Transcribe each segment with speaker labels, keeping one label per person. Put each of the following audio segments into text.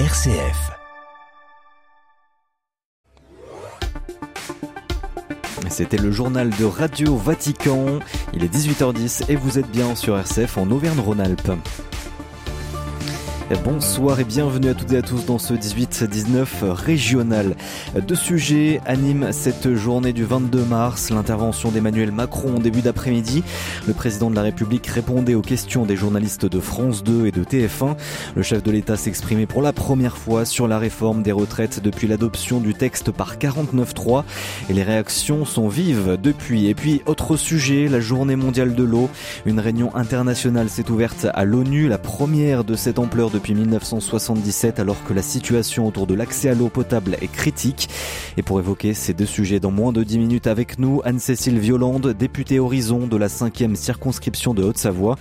Speaker 1: RCF. C'était le journal de Radio Vatican. Il est 18h10 et vous êtes bien sur RCF en Auvergne-Rhône-Alpes. Bonsoir et bienvenue à toutes et à tous dans ce 18-19 régional. Deux sujets animent cette journée du 22 mars. L'intervention d'Emmanuel Macron au début d'après-midi. Le président de la République répondait aux questions des journalistes de France 2 et de TF1. Le chef de l'État s'exprimait pour la première fois sur la réforme des retraites depuis l'adoption du texte par 49.3 et les réactions sont vives depuis. Et puis, autre sujet, la journée mondiale de l'eau. Une réunion internationale s'est ouverte à l'ONU, la première de cette ampleur depuis 1977 alors que la situation autour de l'accès à l'eau potable est critique. Et pour évoquer ces deux sujets dans moins de 10 minutes avec nous, Anne-Cécile Violande, députée Horizon de la 5e circonscription de Haute-Savoie,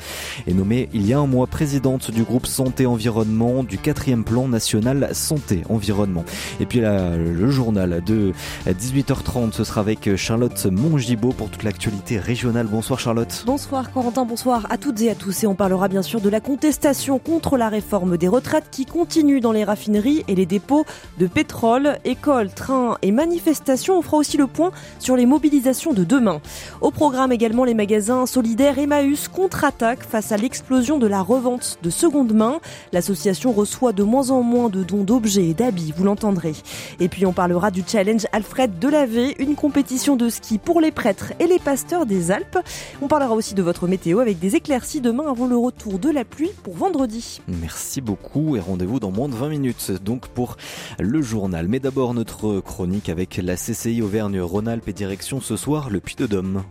Speaker 1: est nommée il y a un mois présidente du groupe Santé Environnement du 4e plan national Santé Environnement. Et puis là, le journal de 18h30, ce sera avec Charlotte Mongibaud pour toute l'actualité régionale. Bonsoir Charlotte.
Speaker 2: Bonsoir Corentin, bonsoir à toutes et à tous. Et on parlera bien sûr de la contestation contre la réforme des retraites qui continue dans les raffineries et les dépôts de pétrole. Écoles, trains et manifestations. On fera aussi le point sur les mobilisations de demain. Au programme également les magasins solidaires Emmaüs contre-attaque face à l'explosion de la revente de seconde main. L'association reçoit de moins en moins de dons d'objets et d'habits, vous l'entendrez. Et puis on parlera du challenge Alfred Delavé, une compétition de ski pour les prêtres et les pasteurs des Alpes. On parlera aussi de votre météo avec des éclaircies demain avant le retour de la pluie pour vendredi.
Speaker 1: Merci. Merci beaucoup et rendez-vous dans moins de 20 minutes donc pour le journal. Mais d'abord notre chronique avec la CCI Auvergne-Rhône-Alpes et direction ce soir le Puy-de-Dôme.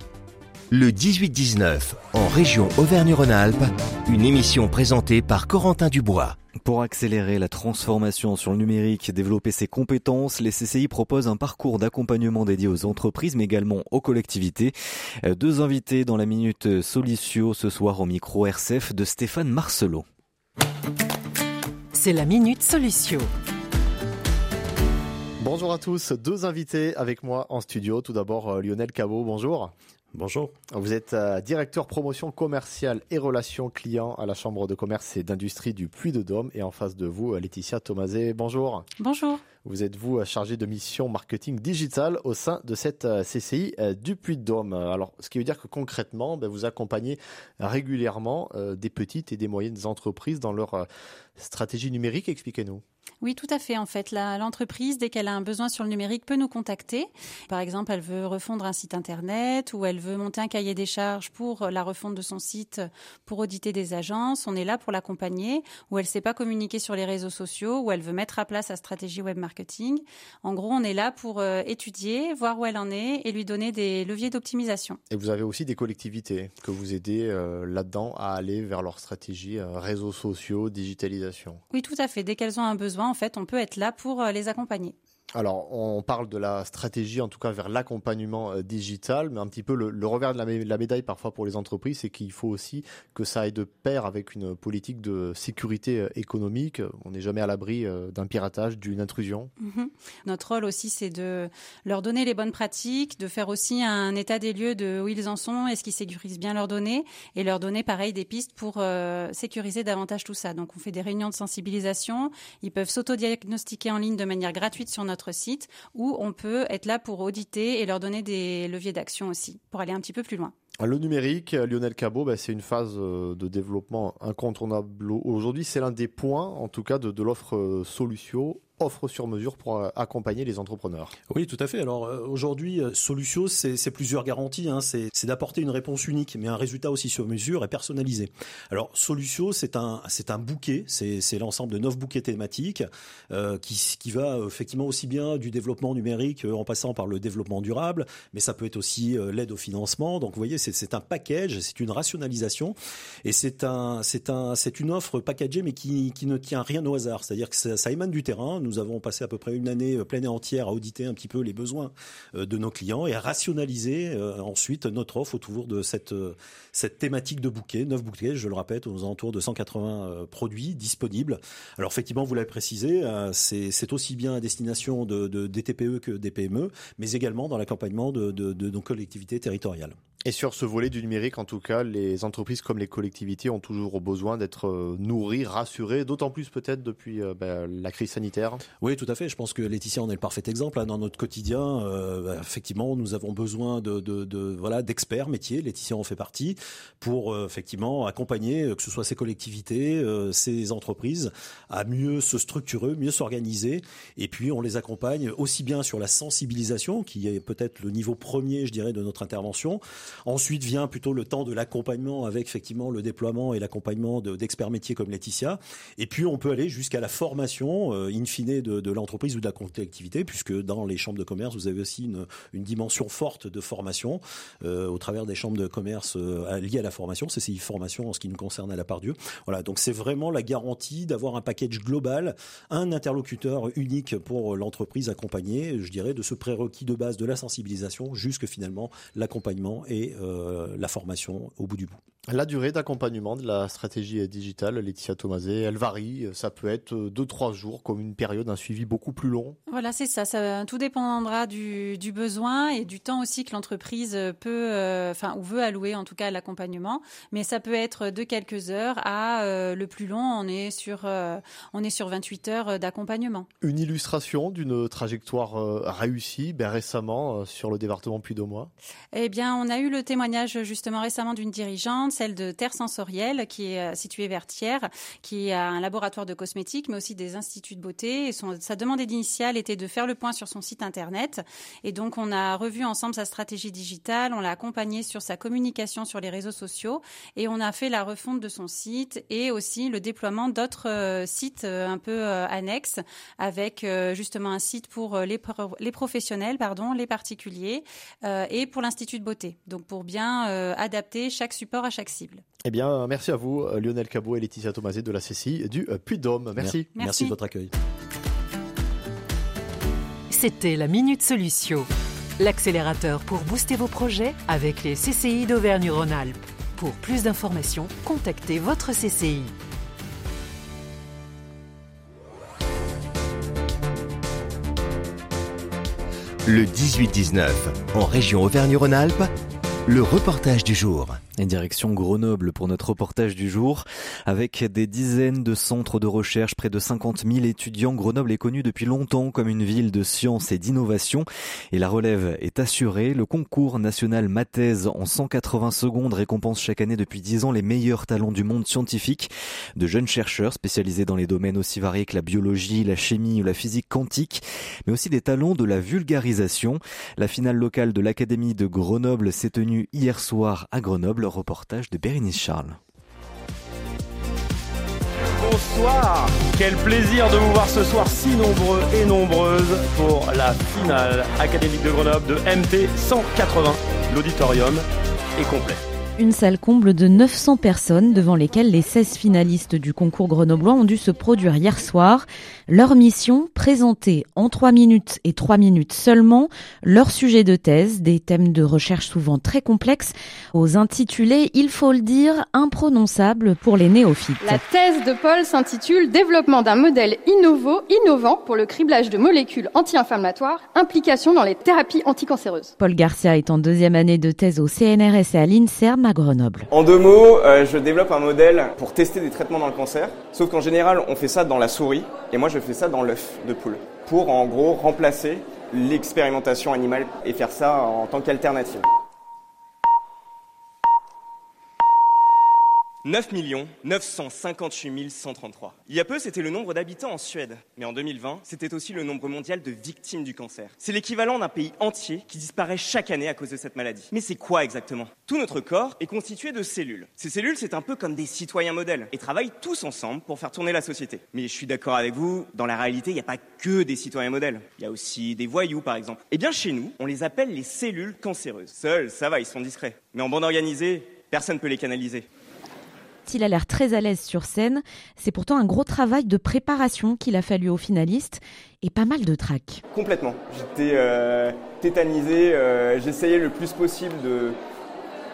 Speaker 3: Le 18-19 en région Auvergne-Rhône-Alpes, une émission présentée par Corentin Dubois.
Speaker 1: Pour accélérer la transformation sur le numérique et développer ses compétences, les CCI proposent un parcours d'accompagnement dédié aux entreprises mais également aux collectivités. Deux invités dans la minute Solicio ce soir au micro RCF de Stéphane Marcelot
Speaker 4: c'est la Minute Solution.
Speaker 5: Bonjour à tous, deux invités avec moi en studio. Tout d'abord euh, Lionel Cabot, bonjour.
Speaker 6: Bonjour.
Speaker 5: Vous êtes euh, directeur promotion commerciale et relations clients à la Chambre de commerce et d'industrie du Puy-de-Dôme. Et en face de vous, euh, Laetitia Thomaset, bonjour.
Speaker 7: Bonjour.
Speaker 5: Vous êtes vous chargé de mission marketing digital au sein de cette CCI du Puy-de-Dôme. Alors, ce qui veut dire que concrètement, ben, vous accompagnez régulièrement des petites et des moyennes entreprises dans leur stratégie numérique. Expliquez-nous.
Speaker 7: Oui, tout à fait. En fait, l'entreprise, dès qu'elle a un besoin sur le numérique, peut nous contacter. Par exemple, elle veut refondre un site internet ou elle veut monter un cahier des charges pour la refonte de son site pour auditer des agences. On est là pour l'accompagner. Ou elle ne sait pas communiquer sur les réseaux sociaux ou elle veut mettre à place sa stratégie web marketing. En gros, on est là pour euh, étudier, voir où elle en est et lui donner des leviers d'optimisation.
Speaker 5: Et vous avez aussi des collectivités que vous aidez euh, là-dedans à aller vers leur stratégie euh, réseaux sociaux, digitalisation.
Speaker 7: Oui, tout à fait. Dès qu'elles ont un besoin, en fait, on peut être là pour euh, les accompagner.
Speaker 5: Alors, on parle de la stratégie, en tout cas vers l'accompagnement euh, digital, mais un petit peu le, revers de la, médaille parfois pour les entreprises, c'est qu'il faut aussi que ça aille de pair avec une politique de sécurité euh, économique. On n'est jamais à l'abri euh, d'un piratage, d'une intrusion.
Speaker 7: Mhm. Notre rôle aussi, c'est de leur donner les bonnes pratiques, de faire aussi un état des lieux de où ils en sont, est-ce qu'ils sécurisent bien leurs données, et leur donner pareil des pistes pour sécuriser davantage tout ça. Donc, on fait des réunions de sensibilisation. Ils peuvent s'autodiagnostiquer en ligne de manière gratuite sur notre site où on peut être là pour auditer et leur donner des leviers d'action aussi, pour aller un petit peu plus loin.
Speaker 5: Le numérique, Lionel Cabot, bah, c'est une phase euh, de développement incontournable aujourd'hui. C'est l'un des points, en tout cas, de, de l'offre euh, Solutio offre sur mesure pour euh, accompagner les entrepreneurs.
Speaker 6: Oui, tout à fait. Alors euh, aujourd'hui, euh, Solutio, c'est plusieurs garanties. Hein. C'est d'apporter une réponse unique, mais un résultat aussi sur mesure et personnalisé. Alors Solutio, c'est un, bouquet, c'est l'ensemble de neuf bouquets thématiques qui, va effectivement aussi bien du développement numérique en passant par le développement durable, mais ça peut être aussi l'aide au financement. Donc vous voyez, c'est un package, c'est une rationalisation et c'est un, un, une offre packagée, mais qui, ne tient rien au hasard. C'est-à-dire que ça, émane du terrain. Nous avons passé à peu près une année euh, pleine et entière à auditer un petit peu les besoins euh, de nos clients et à rationaliser euh, ensuite notre offre autour de cette, cette thématique de bouquet, neuf bouquets, je le répète, aux alentours de 180 produits disponibles. Alors effectivement, vous l'avez précisé, c'est aussi bien à destination de, des TPE que des PME, mais également dans l'accompagnement de, de nos collectivités territoriales.
Speaker 5: Et sur ce volet du numérique, en tout cas, les entreprises comme les collectivités ont toujours besoin d'être nourries, rassurées, d'autant plus peut-être depuis ben, la crise sanitaire.
Speaker 6: Oui, tout à fait. Je pense que Laetitia en est le parfait exemple. Hein. Dans notre quotidien, euh, bah, effectivement, nous avons besoin de, voilà d'experts métiers. Laetitia en fait partie pour effectivement accompagner, que ce soit ces collectivités, ces entreprises, à mieux se structurer, mieux s'organiser. Et puis, on les accompagne aussi bien sur la sensibilisation, qui est peut-être le niveau premier, je dirais, de notre intervention Ensuite vient plutôt le temps de l'accompagnement avec effectivement le déploiement et l'accompagnement d'experts métiers comme Laetitia. Et puis on peut aller jusqu'à la formation euh, in fine de, l'entreprise ou de la collectivité, puisque dans les chambres de commerce, vous avez aussi une, dimension forte de formation euh, au travers des chambres de commerce euh, liées à la formation, CCI Formation en ce qui nous concerne à la part Dieu. Voilà, donc c'est vraiment la garantie d'avoir un package global, un interlocuteur unique pour l'entreprise accompagnée, je dirais, de ce prérequis de base de la sensibilisation jusque finalement l'accompagnement et euh, la formation au bout du bout.
Speaker 5: La durée d'accompagnement de la stratégie digitale, Laetitia Thomasé, elle varie. Ça peut être 2-3 jours, comme une période, un suivi beaucoup plus long.
Speaker 7: Voilà, c'est ça. ça. Tout dépendra du, besoin et du temps aussi que l'entreprise peut, euh, enfin, ou veut allouer en tout cas à l'accompagnement. Mais ça peut être de quelques heures à euh, le plus long, on est sur, on est sur 28 heures d'accompagnement.
Speaker 5: Une illustration d'une trajectoire réussie ben, récemment sur le département Puy-de-Mois?
Speaker 7: Eh bien, on a eu le témoignage justement récemment d'une dirigeante, celle de Terre Sensorielle, qui est euh, située vers Thiers, qui a un laboratoire de cosmétiques, mais aussi des instituts de beauté. Sa demande initiale était de faire le point sur son site internet. Et donc, on a revu ensemble sa stratégie digitale, on l'a accompagnée sur sa communication sur les réseaux sociaux, et on a fait la refonte de son site et aussi le déploiement d'autres euh, sites euh, un peu annexes, avec justement un site pour les, les professionnels, pardon, les particuliers, et pour l'institut de beauté. Donc pour bien adapter chaque support à chaque cible.
Speaker 5: Eh bien, merci à vous, Lionel Cabot et Laetitia Thomasé de la CCI du Puy-de-Dôme. Merci.
Speaker 6: merci. Merci de votre accueil.
Speaker 4: C'était la Minute Solution, l'accélérateur pour booster vos projets avec les CCI d'Auvergne-Rhône-Alpes. Pour plus d'informations, contactez votre CCI.
Speaker 3: Le 18-19, en région Auvergne-Rhône-Alpes, le reportage du jour.
Speaker 1: Direction Grenoble pour notre reportage du jour. Avec des dizaines de centres de recherche, près de 50 000 étudiants, Grenoble est connu depuis longtemps comme une ville de science et d'innovation. Et la relève est assurée. Le concours national Mathèse en 180 secondes récompense chaque année depuis 10 ans les meilleurs talents du monde scientifique. De jeunes chercheurs spécialisés dans les domaines aussi variés que la biologie, la chimie ou la physique quantique, mais aussi des talents de la vulgarisation. La finale locale de l'Académie de Grenoble s'est tenue hier soir à Grenoble le reportage de Bérénice Charles.
Speaker 8: Bonsoir Quel plaisir de vous voir ce soir si nombreux et nombreuses pour la finale académique de Grenoble de MT 180. L'auditorium est complet.
Speaker 9: Une salle comble de 900 personnes devant lesquelles les 16 finalistes du concours grenoblois ont dû se produire hier soir. Leur mission, présenter en 3 minutes et 3 minutes seulement leur sujet de thèse, des thèmes de recherche souvent très complexes, aux intitulés, il faut le dire, imprononçables pour les néophytes.
Speaker 10: La thèse de Paul s'intitule Développement d'un modèle innovant, innovant pour le criblage de molécules anti-inflammatoires, implication dans les thérapies anticancéreuses.
Speaker 9: Paul Garcia est en deuxième année de thèse au CNRS et à l'INSERM à Grenoble.
Speaker 11: En deux mots, euh, je développe un modèle pour tester des traitements dans le cancer, sauf qu'en général, on fait ça dans la souris, et moi je fais ça dans l'œuf de poule, pour en gros remplacer l'expérimentation animale et faire ça en tant qu'alternative. 9 958 133. Il y a peu, c'était le nombre d'habitants en Suède. Mais en 2020, c'était aussi le nombre mondial de victimes du cancer. C'est l'équivalent d'un pays entier qui disparaît chaque année à cause de cette maladie. Mais c'est quoi exactement? Tout notre corps est constitué de cellules. Ces cellules, c'est un peu comme des citoyens modèles et travaillent tous ensemble pour faire tourner la société. Mais je suis d'accord avec vous, dans la réalité, il n'y a pas que des citoyens modèles. Il y a aussi des voyous, par exemple. Eh bien, chez nous, on les appelle les cellules cancéreuses. Seuls, ça va, ils sont discrets. Mais en bande organisée, personne ne peut les canaliser.
Speaker 9: Il a l'air très à l'aise sur scène. C'est pourtant un gros travail de préparation qu'il a fallu aux finalistes et pas mal de trac.
Speaker 11: Complètement. J'étais euh, tétanisé. Euh, j'essayais le plus possible de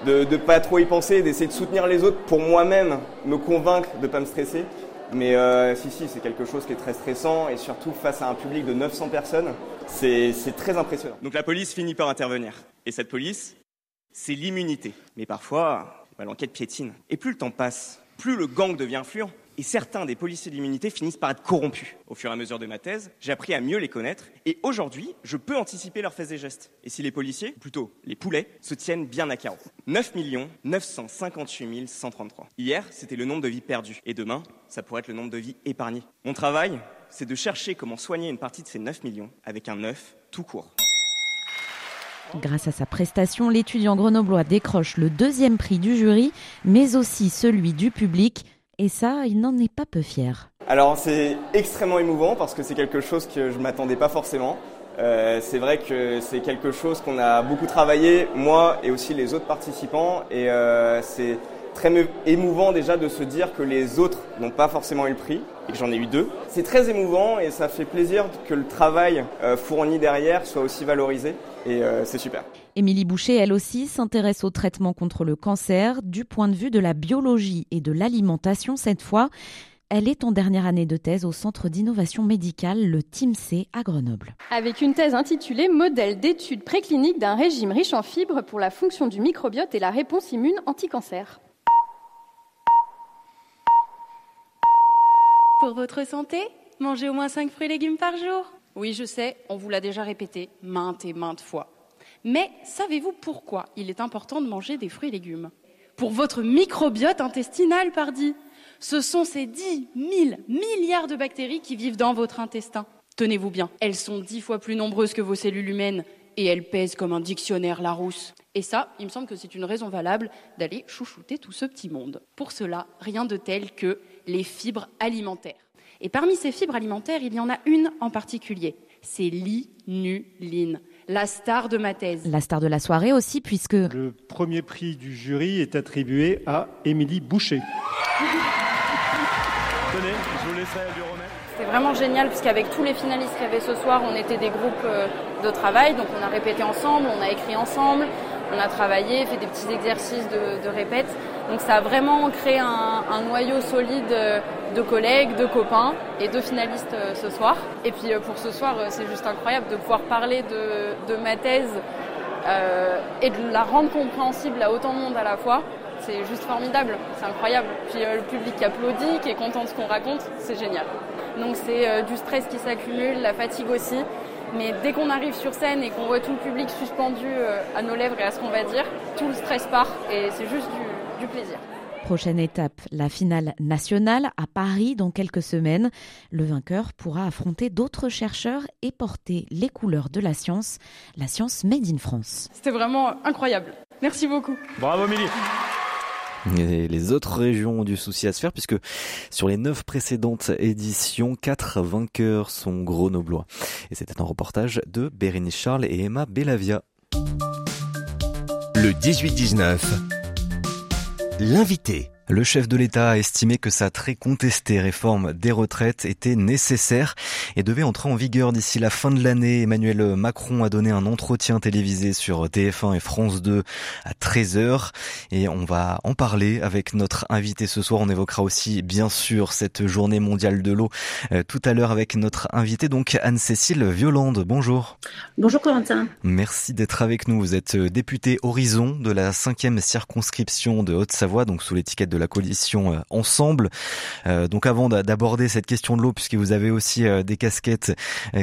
Speaker 11: de ne pas trop y penser, d'essayer de soutenir les autres pour moi-même, me convaincre de ne pas me stresser. Mais euh, si, si, c'est quelque chose qui est très stressant et surtout face à un public de 900 personnes, c'est très impressionnant. Donc la police finit par intervenir. Et cette police, c'est l'immunité. Mais parfois, l'enquête piétine. Et plus le temps passe, plus le gang devient influent. Et certains des policiers d'immunité finissent par être corrompus. Au fur et à mesure de ma thèse, j'ai appris à mieux les connaître et aujourd'hui, je peux anticiper leurs faits et gestes. Et si les policiers, plutôt les poulets, se tiennent bien à carreau. 9 958 133. Hier, c'était le nombre de vies perdues. Et demain, ça pourrait être le nombre de vies épargnées. Mon travail, c'est de chercher comment soigner une partie de ces 9 millions avec un œuf tout court.
Speaker 9: Grâce à sa prestation, l'étudiant grenoblois décroche le deuxième prix du jury, mais aussi celui du public. Et ça, il n'en est pas peu fier.
Speaker 11: Alors c'est extrêmement émouvant parce que c'est quelque chose que je ne m'attendais pas forcément. Euh, c'est vrai que c'est quelque chose qu'on a beaucoup travaillé, moi et aussi les autres participants. Et euh, c'est très émouvant déjà de se dire que les autres n'ont pas forcément eu le prix et que j'en ai eu deux. C'est très émouvant et ça fait plaisir que le travail euh, fourni derrière soit aussi valorisé et euh, c'est super.
Speaker 9: Émilie Boucher, elle aussi, s'intéresse au traitement contre le cancer du point de vue de la biologie et de l'alimentation cette fois. Elle est en dernière année de thèse au Centre d'innovation médicale, le TIMC, à Grenoble.
Speaker 10: Avec une thèse intitulée Modèle d'études précliniques d'un régime riche en fibres pour la fonction du microbiote et la réponse immune anti-cancer.
Speaker 12: Pour votre santé, mangez au moins 5 fruits et légumes par jour.
Speaker 13: Oui, je sais, on vous l'a déjà répété maintes et maintes fois. Mais savez-vous pourquoi il est important de manger des fruits et légumes?
Speaker 12: Pour votre microbiote intestinal, pardi. Ce sont ces 10 000 milliards de bactéries qui vivent dans votre intestin. Tenez-vous bien, elles sont dix fois plus nombreuses que vos cellules humaines et elles pèsent comme un dictionnaire Larousse. Et ça, il me semble que c'est une raison valable d'aller chouchouter tout ce petit monde. Pour cela, rien de tel que les fibres alimentaires. Et parmi ces fibres alimentaires, il y en a une en particulier, c'est l'inuline, la star de ma thèse.
Speaker 9: La star de la soirée aussi, puisque...
Speaker 14: Le premier prix du jury est attribué à Émilie Boucher.
Speaker 8: Tenez, je vous laisserai lui remettre.
Speaker 15: C'était vraiment génial puisqu'avec tous les finalistes qu'il y avait ce soir, on était des groupes euh, de travail, donc on a répété ensemble, on a écrit ensemble, on a travaillé, fait des petits exercices de, répète. Donc ça a vraiment créé un, noyau solide de collègues, de copains et de finalistes euh, ce soir. Et puis euh, pour ce soir, euh, c'est juste incroyable de pouvoir parler de, ma thèse euh, et de la rendre compréhensible à autant de monde à la fois. C'est juste formidable, c'est incroyable. Puis euh, le public qui applaudit, qui est content de ce qu'on raconte, c'est génial. Donc c'est euh, du stress qui s'accumule, la fatigue aussi. Mais dès qu'on arrive sur scène et qu'on voit tout le public suspendu à nos lèvres et à ce qu'on va dire, tout le stress part et c'est juste du, du plaisir.
Speaker 9: Prochaine étape, la finale nationale à Paris dans quelques semaines. Le vainqueur pourra affronter d'autres chercheurs et porter les couleurs de la science, la science made in France.
Speaker 12: C'était vraiment incroyable. Merci beaucoup.
Speaker 8: Bravo Milly.
Speaker 1: Les autres régions ont du souci à se faire puisque sur les neuf précédentes éditions, quatre vainqueurs sont grenoblois. Et c'était un reportage de Bérénice Charles et Emma Bellavia.
Speaker 3: Le 18-19, l'invité.
Speaker 1: Le chef de l'État a estimé que sa très contestée réforme des retraites était nécessaire et devait entrer en vigueur d'ici la fin de l'année. Emmanuel Macron a donné un entretien télévisé sur TF1 et France 2 à 13h et on va en parler avec notre invité ce soir. On évoquera aussi bien sûr cette journée mondiale de l'eau euh, tout à l'heure avec notre invité donc Anne-Cécile Violande. Bonjour.
Speaker 16: Bonjour Corentin.
Speaker 1: Merci d'être avec nous. Vous êtes député Horizon de la cinquième circonscription de Haute-Savoie donc sous l'étiquette de la coalition euh, Ensemble. Euh, donc avant d'aborder cette question de l'eau, puisque vous avez aussi euh, des casquettes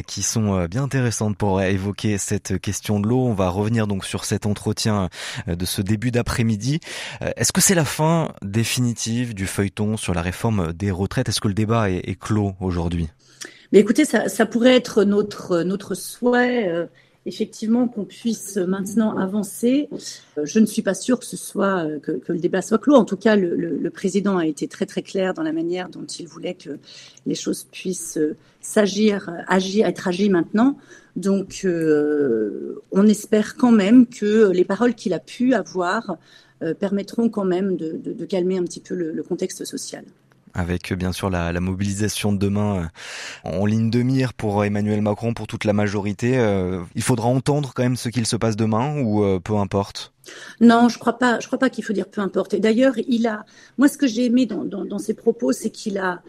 Speaker 1: qui sont bien intéressantes pour évoquer cette question de l'eau, on va revenir donc sur cet entretien de ce début d'après-midi. Est-ce que c'est la fin définitive du feuilleton sur la réforme des retraites? Est-ce que le débat est, clos aujourd'hui?
Speaker 16: Mais écoutez, ça, ça, pourrait être notre, notre souhait. Euh, effectivement qu'on puisse maintenant avancer. Je ne suis pas sûre que ce soit que, que le débat soit clos. En tout cas, le, président a été très très clair dans la manière dont il voulait que les choses puissent s'agir, agir, être agies maintenant. Donc, euh, on espère quand même que les paroles qu'il a pu avoir euh, permettront quand même de, calmer un petit peu le contexte social
Speaker 1: avec bien sûr la, mobilisation de demain en ligne de mire pour Emmanuel Macron, pour toute la majorité. Euh, il faudra entendre quand même ce qu'il se passe demain ou euh, peu importe?
Speaker 16: Non, je crois pas. Crois pas qu'il faut dire peu importe. Et d'ailleurs, il a. Moi, ce que j'ai aimé dans, ses propos, c'est qu'il a.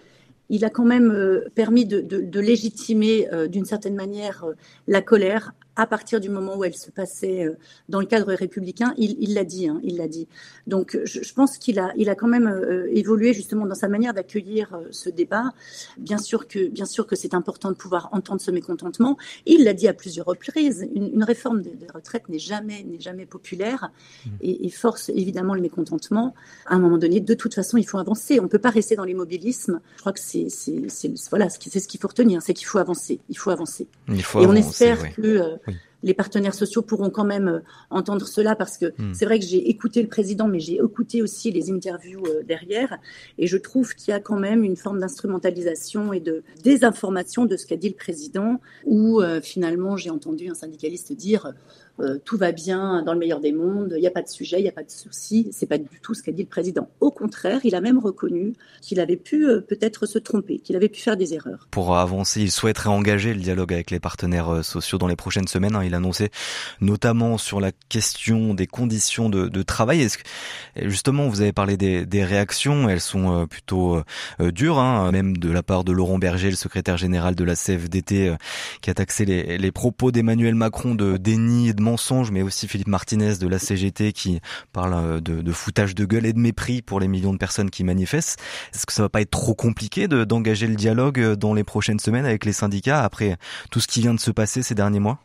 Speaker 16: Il a quand même euh, permis de légitimer d'une certaine manière la colère à partir du moment où elle se passait euh, dans le cadre républicain, il l'a dit, hein, il l'a dit. Donc je, pense qu'il a, il a quand même euh, évolué justement dans sa manière d'accueillir euh, ce débat. Bien sûr que, bien sûr que c'est important de pouvoir entendre ce mécontentement. Il l'a dit à plusieurs reprises. Une, réforme des, retraites n'est jamais, n'est jamais populaire mmh. et, force évidemment le mécontentement. À un moment donné, de toute façon, il faut avancer. On ne peut pas rester dans l'immobilisme. Je crois que c'est, c'est, voilà, c'est ce qu'il faut retenir, c'est qu'il faut avancer. Il faut avancer.
Speaker 1: Il faut
Speaker 16: et
Speaker 1: on
Speaker 16: espère que les partenaires sociaux pourront quand même euh, entendre cela parce que hmm. c'est vrai que j'ai écouté le président, mais j'ai écouté aussi les interviews euh, derrière, et je trouve qu'il y a quand même une forme d'instrumentalisation et de désinformation de ce qu'a dit le président, où euh, finalement j'ai entendu un syndicaliste dire euh, tout va bien dans le meilleur des mondes, il n'y a pas de sujet, il n'y a pas de souci. C'est pas du tout ce qu'a dit le président. Au contraire, il a même reconnu qu'il avait pu euh, peut-être se tromper, qu'il avait pu faire des erreurs.
Speaker 1: Pour avancer, il souhaiterait engager le dialogue avec les partenaires euh, sociaux dans les prochaines semaines. Hein. Il annonçait notamment sur la question des conditions de, de travail. Est-ce que justement, vous avez parlé des, des réactions, elles sont plutôt dures, hein, même de la part de Laurent Berger, le secrétaire général de la CFDT, qui a taxé les, les propos d'Emmanuel Macron de déni et de mensonges, mais aussi Philippe Martinez de la CGT qui parle euh, de, foutage de gueule et de mépris pour les millions de personnes qui manifestent. Est-ce que ça va pas être trop compliqué d'engager le dialogue euh, dans les prochaines semaines avec les syndicats après tout ce qui vient de se passer ces derniers mois?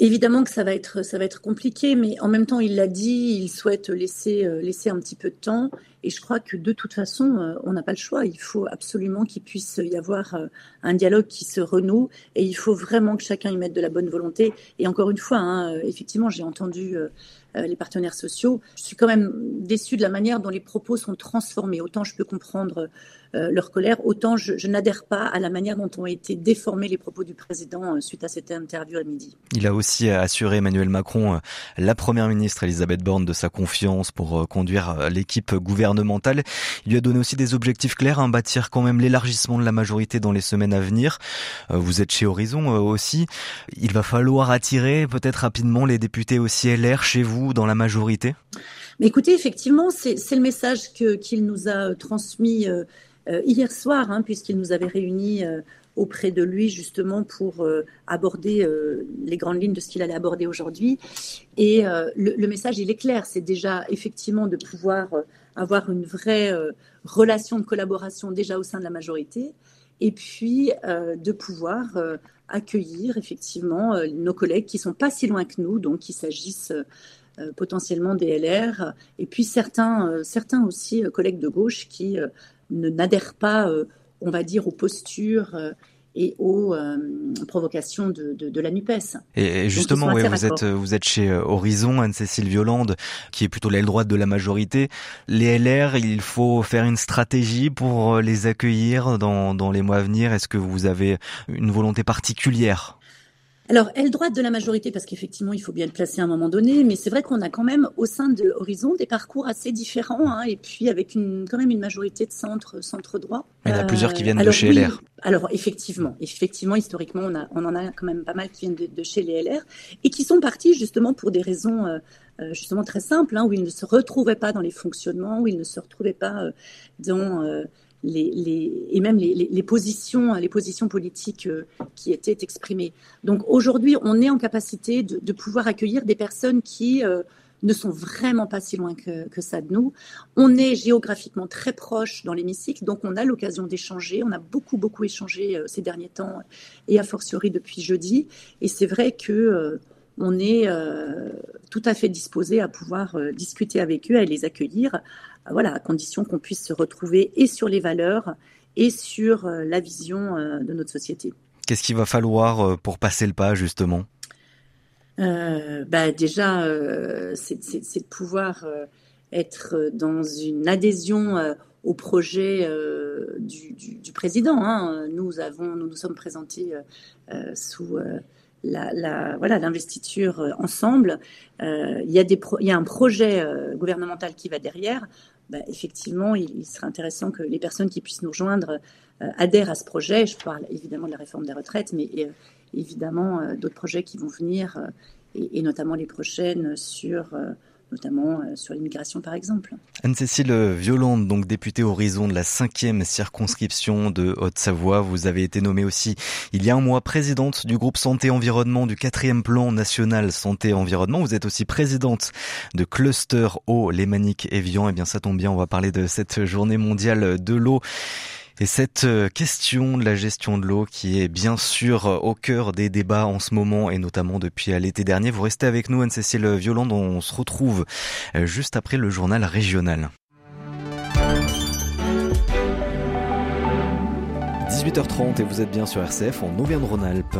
Speaker 16: Évidemment que ça va être ça va être compliqué, mais en même temps, il l'a dit, il souhaite laisser euh, laisser un petit peu de temps. Et je crois que de toute façon, euh, on n'a pas le choix. Il faut absolument qu'il puisse y avoir euh, un dialogue qui se renoue. Et il faut vraiment que chacun y mette de la bonne volonté. Et encore une fois, hein, effectivement, j'ai entendu les partenaires sociaux. Je suis quand même déçue de la manière dont les propos sont transformés. Autant je peux comprendre leur colère, autant je, je n'adhère pas à la manière dont ont été déformés les propos du président suite à cette interview à midi.
Speaker 1: Il a aussi assuré Emmanuel Macron, la première ministre Elisabeth Borne, de sa confiance pour conduire l'équipe gouvernementale il lui a donné aussi des objectifs clairs, hein, bâtir quand même l'élargissement de la majorité dans les semaines à venir. Euh, vous êtes chez Horizon euh, aussi. Il va falloir attirer peut-être rapidement les députés aussi LR chez vous dans la majorité?
Speaker 16: Mais écoutez, effectivement, c'est le message qu'il nous a euh, transmis hier soir, hein, puisqu'il nous avait réunis auprès de lui justement pour aborder les grandes lignes de ce qu'il allait aborder aujourd'hui. Et le, message, il est clair, c'est déjà effectivement de pouvoir avoir une vraie euh, relation de collaboration déjà au sein de la majorité, et puis euh, de pouvoir euh, accueillir effectivement nos collègues qui sont pas si loin que nous, donc qu'il s'agisse potentiellement des LR, et puis certains, certains aussi collègues de gauche qui n'adhèrent pas, on va dire, aux postures et aux euh, provocations de, de, de, la NUPES.
Speaker 1: Et, justement, vous, êtes, vous êtes chez euh, Horizon, Anne-Cécile Violande, qui est plutôt l'aile droite de la majorité. Les LR, il faut faire une stratégie pour euh, les accueillir dans, dans les mois à venir. Est-ce que vous avez une volonté particulière?
Speaker 16: Alors, elle droite de la majorité, parce qu'effectivement, il faut bien le placer à un moment donné, mais c'est vrai qu'on a quand même au sein de Horizon des parcours assez différents, hein, et puis avec une, quand même une majorité de centre, centre droit.
Speaker 1: Il y en a plusieurs qui viennent de chez LR.
Speaker 16: Alors, effectivement, effectivement, historiquement, on, a, on en a quand même pas mal qui viennent de, chez les LR, et qui sont partis justement pour des raisons euh, euh, justement très simples, hein, où ils ne se retrouvaient pas dans les fonctionnements, où ils ne se retrouvaient pas euh, dans et même les, positions, les positions politiques euh, qui étaient exprimées. Donc aujourd'hui, on est en capacité de, pouvoir accueillir des personnes qui euh, ne sont vraiment pas si loin que, que, ça de nous. On est géographiquement très proche dans l'hémicycle, donc on a l'occasion d'échanger. On a beaucoup, beaucoup échangé euh, ces derniers temps et a fortiori depuis jeudi. Et c'est vrai que on est tout à fait disposé à pouvoir discuter avec eux, à les accueillir voilà, à condition qu'on puisse se retrouver et sur les valeurs et sur euh, la vision euh, de notre société.
Speaker 1: Qu'est-ce qu'il va falloir euh, pour passer le pas, justement?
Speaker 16: Bah Déjà, c'est de pouvoir être dans une adhésion au projet du, président. Hein. Nous, avons, nous nous sommes présentés sous la, voilà l'investiture ensemble. il, y a des il y a un projet gouvernemental qui va derrière. Bah, effectivement, il, serait intéressant que les personnes qui puissent nous rejoindre euh, adhèrent à ce projet. Je parle évidemment de la réforme des retraites, mais euh, évidemment euh, d'autres projets qui vont venir, et, notamment les prochaines sur notamment sur l'immigration par exemple.
Speaker 1: Anne-Cécile Violande, donc députée Horizon de la 5e circonscription de Haute-Savoie, vous avez été nommée aussi il y a un mois présidente du groupe Santé Environnement du 4e plan national Santé Environnement. Vous êtes aussi présidente de Cluster Eau, Lémanique, Evian. Eh bien ça tombe bien, on va parler de cette journée mondiale de l'eau. Et cette euh, question de la gestion de l'eau qui est bien sûr euh, au cœur des débats en ce moment et notamment depuis euh, l'été dernier. Vous restez avec nous, Anne-Cécile Violande. On se retrouve juste après le journal régional. 18h30 et vous êtes bien sur RCF en Auvergne-Rhône-Alpes.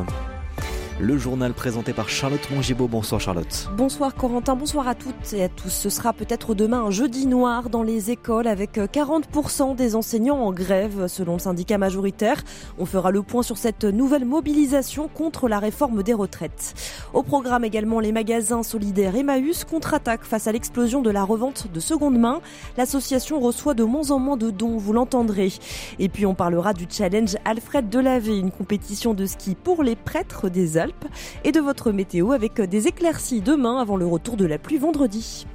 Speaker 1: Le journal présenté par Charlotte Mongibaud. Bonsoir Charlotte.
Speaker 2: Bonsoir Corentin, bonsoir à toutes et à tous. Ce sera peut-être demain un jeudi noir dans les écoles avec 40% des enseignants en grève selon le syndicat majoritaire. On fera le point sur cette nouvelle mobilisation contre la réforme des retraites. Au programme également les magasins solidaires Emmaüs contre-attaque face à l'explosion de la revente de seconde main. L'association reçoit de moins en moins de dons, vous l'entendrez. Et puis on parlera du challenge Alfred Delavé, une compétition de ski pour les prêtres des Alpes et de votre météo avec des éclaircies demain avant le retour de la pluie vendredi.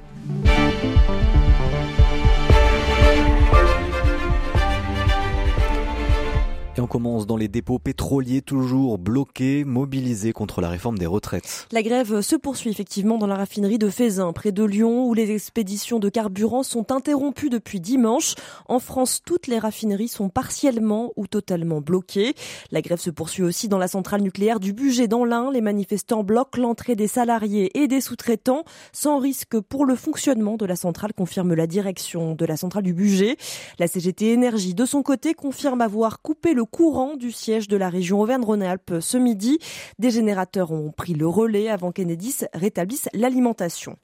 Speaker 1: On commence dans les dépôts pétroliers toujours bloqués, mobilisés contre la réforme des retraites.
Speaker 2: La grève se poursuit effectivement dans la raffinerie de Fézin, près de Lyon, où les expéditions de carburant sont interrompues depuis dimanche. En France, toutes les raffineries sont partiellement ou totalement bloquées. La grève se poursuit aussi dans la centrale nucléaire du budget dans l'Ain. Les manifestants bloquent l'entrée des salariés et des sous-traitants, sans risque pour le fonctionnement de la centrale, confirme la direction de la centrale du budget. La CGT Énergie, de son côté, confirme avoir coupé le courant du siège de la région Auvergne-Rhône-Alpes ce midi. Des générateurs ont pris le relais avant qu'Enedis rétablisse l'alimentation.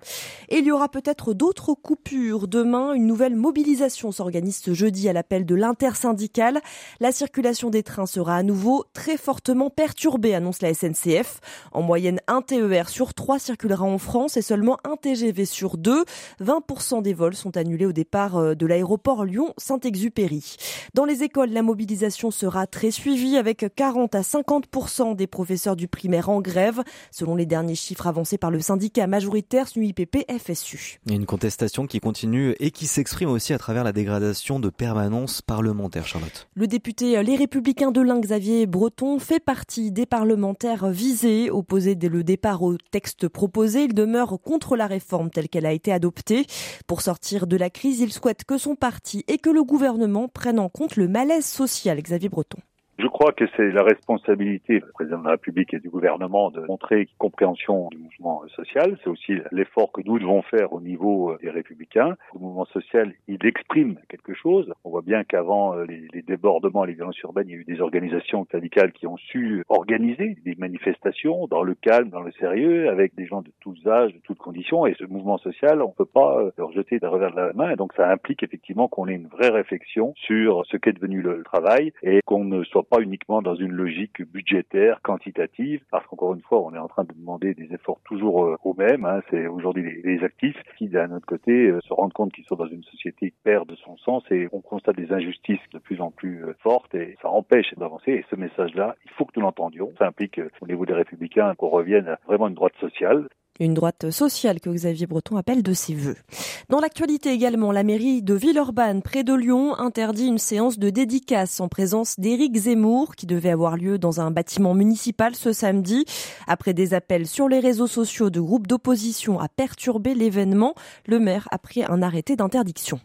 Speaker 2: Et il y aura peut-être d'autres coupures. Demain, une nouvelle mobilisation s'organise ce jeudi à l'appel de l'intersyndicale. La circulation des trains sera à nouveau très fortement perturbée, annonce la SNCF. En moyenne, un TER sur trois circulera en France et seulement un TGV sur deux. 20% des vols sont annulés au départ euh, de l'aéroport Lyon-Saint-Exupéry. Dans les écoles, la mobilisation sera sera très suivi avec 40 à 50 des professeurs du primaire en grève, selon les derniers chiffres avancés par le syndicat majoritaire SNUIPP FSU.
Speaker 1: Une contestation qui continue et qui s'exprime aussi à travers la dégradation de permanence parlementaire, Charlotte.
Speaker 2: Le député Les Républicains de l'Ain, Xavier Breton, fait partie des parlementaires visés. Opposé dès le départ au texte proposé, il demeure contre la réforme telle qu'elle a été adoptée. Pour sortir de la crise, il souhaite que son parti et que le gouvernement prennent en compte le malaise social. Xavier breton breton.
Speaker 17: Je crois que c'est la responsabilité du président de la République et du gouvernement de montrer compréhension du mouvement social. C'est aussi l'effort que nous devons faire au niveau euh, des républicains. Le mouvement social, il exprime quelque chose. On voit bien qu'avant euh, les, débordements les violences urbaines, il y a eu des organisations syndicales qui ont su organiser des manifestations dans le calme, dans le sérieux, avec des gens de tous âges, de toutes conditions. Et ce mouvement social, on ne peut pas euh, le rejeter d'un revers de la main. Et donc ça implique effectivement qu'on ait une vraie réflexion sur ce qu'est devenu le travail et qu'on ne soit pas uniquement dans une logique budgétaire, quantitative, parce qu'encore une fois, on est en train de demander des efforts toujours euh, aux mêmes. Hein. C'est aujourd'hui les, actifs qui, d'un autre côté, euh, se rendent compte qu'ils sont dans une société qui perd de son sens et on constate des injustices de plus en plus euh, fortes et ça empêche d'avancer. Et ce message-là, il faut que nous l'entendions. Ça implique au niveau des républicains qu'on revienne à vraiment une droite sociale.
Speaker 2: Une droite sociale que Xavier Breton appelle de ses voeux. Dans l'actualité également, la mairie de Villeurbanne, près de Lyon, interdit une séance de dédicace en présence d'Éric Zemmour qui devait avoir lieu dans un bâtiment municipal ce samedi. Après des appels sur les réseaux sociaux de groupes d'opposition à perturber l'événement, le maire a pris un arrêté d'interdiction.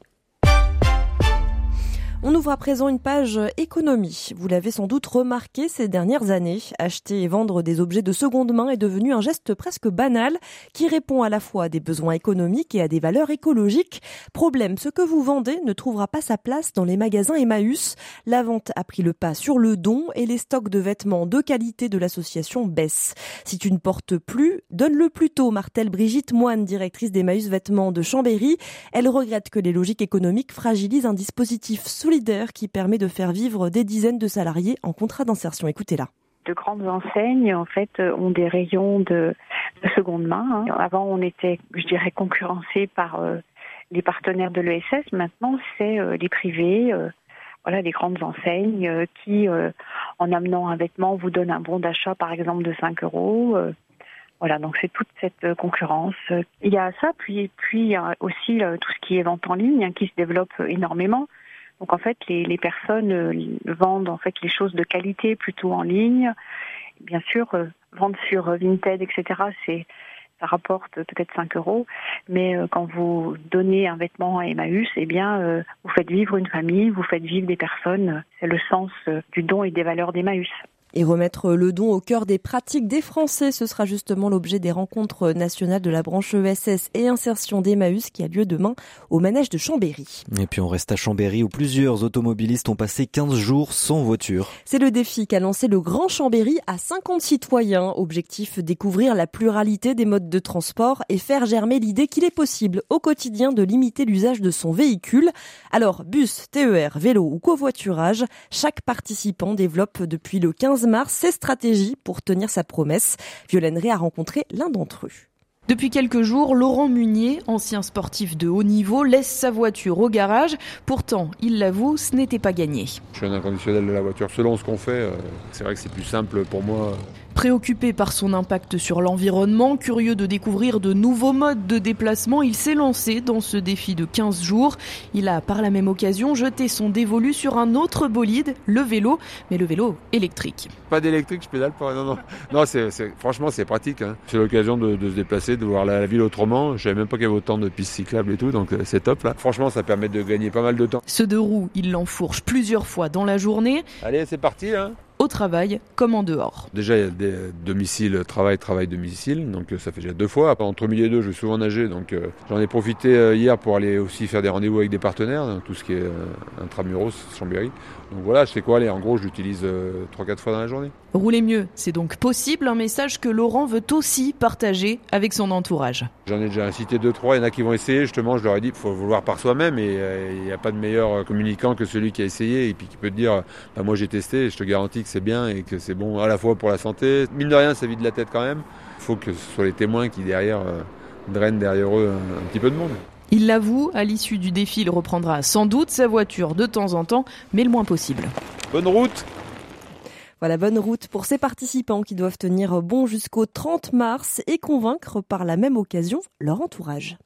Speaker 2: On ouvre à présent une page économie. Vous l'avez sans doute remarqué ces dernières années. Acheter et vendre des objets de seconde main est devenu un geste presque banal qui répond à la fois à des besoins économiques et à des valeurs écologiques. Problème, ce que vous vendez ne trouvera pas sa place dans les magasins Emmaüs. La vente a pris le pas sur le don et les stocks de vêtements de qualité de l'association baissent. Si tu ne portes plus, donne-le plutôt, martèle Brigitte Moine, directrice d'Emmaüs Vêtements de Chambéry. Elle regrette que les logiques économiques fragilisent un dispositif qui permet de faire vivre des dizaines de salariés en contrat d'insertion. Écoutez-la
Speaker 18: de grandes enseignes en fait ont des rayons de, seconde main. Hein. Avant, on était, je dirais, concurrencé par euh, les partenaires de l'ESS. Maintenant, c'est euh, les privés, euh, voilà, les grandes enseignes qui, en amenant un vêtement, vous donnent un bon d'achat, par exemple, de 5 euros. Voilà, donc c'est toute cette concurrence. Il y a ça, puis puis il y a aussi tout ce qui est vente en ligne hein, qui se développe énormément. Donc en fait, les, personnes vendent en fait les choses de qualité plutôt en ligne. Bien sûr, vendre sur Vinted, etc. C'est ça rapporte peut-être 5 euros, mais euh, quand vous donnez un vêtement à Emmaüs, eh bien, euh, vous faites vivre une famille, vous faites vivre des personnes. C'est le sens euh, du don et des valeurs d'Emmaüs.
Speaker 2: Et remettre le don au cœur des pratiques des Français, ce sera justement l'objet des rencontres nationales de la branche ESS et insertion d'Emmaüs qui a lieu demain au manège de Chambéry.
Speaker 1: Et puis on reste à Chambéry où plusieurs automobilistes ont passé 15 jours sans voiture.
Speaker 2: C'est le défi qu'a lancé le Grand Chambéry à 50 citoyens. Objectif découvrir la pluralité des modes de transport et faire germer l'idée qu'il est possible au quotidien de limiter l'usage de son véhicule. Alors bus, TER, vélo ou covoiturage, chaque participant développe depuis le 15 mars ses stratégies pour tenir sa promesse. Violaine Ré a rencontré l'un d'entre eux.
Speaker 19: Depuis quelques jours, Laurent Munier, ancien sportif de haut niveau, laisse sa voiture au garage. Pourtant, il l'avoue, ce n'était pas gagné.
Speaker 20: Je suis un inconditionnel de la voiture. Selon ce qu'on fait, euh, c'est vrai que c'est plus simple pour moi
Speaker 19: Préoccupé par son impact sur l'environnement, curieux de découvrir de nouveaux modes de déplacement, il s'est lancé dans ce défi de 15 jours. Il a par la même occasion jeté son dévolu sur un autre bolide, le vélo, mais le vélo électrique.
Speaker 20: Pas d'électrique, je pédale pas. Non, non. franchement, c'est pratique. Hein. C'est l'occasion de, se déplacer, de voir la, ville autrement. Je savais même pas qu'il y avait autant de pistes cyclables et tout, donc euh, c'est top là. Franchement, ça permet de gagner pas mal de temps.
Speaker 19: Ce deux roues, il l'enfourche plusieurs fois dans la journée.
Speaker 20: Allez, c'est parti. Hein
Speaker 19: travail comme en dehors.
Speaker 20: Déjà, il y a des domiciles, travail, travail, domicile, donc euh, ça fait déjà deux fois. Entre midi et deux, je vais souvent nager, donc euh, j'en ai profité euh, hier pour aller aussi faire des rendez-vous avec des partenaires, tout ce qui est intramuros, Chambéry. Donc voilà, je sais quoi aller. En gros, je l'utilise 3-4 fois dans la journée.
Speaker 19: Rouler mieux, c'est donc possible, un message que Laurent veut aussi partager avec son entourage.
Speaker 20: J'en ai déjà incité deux, trois, il y en a qui vont essayer, justement, je leur ai dit, il faut vouloir par soi-même et il n'y a pas de meilleur communicant que celui qui a essayé et puis qui peut te dire, bah, moi j'ai testé, je te garantis que c'est bien et que c'est bon à la fois pour la santé. Mine de rien, ça vide la tête quand même. Il faut que ce soit les témoins qui derrière euh, drainent derrière eux un, petit peu de monde.
Speaker 19: Il l'avoue, à l'issue du défi, il reprendra sans doute sa voiture de temps en temps, mais le moins possible.
Speaker 20: Bonne route
Speaker 2: voilà, bonne route pour ces participants qui doivent tenir bon jusqu'au 30 mars et convaincre par la même occasion leur entourage.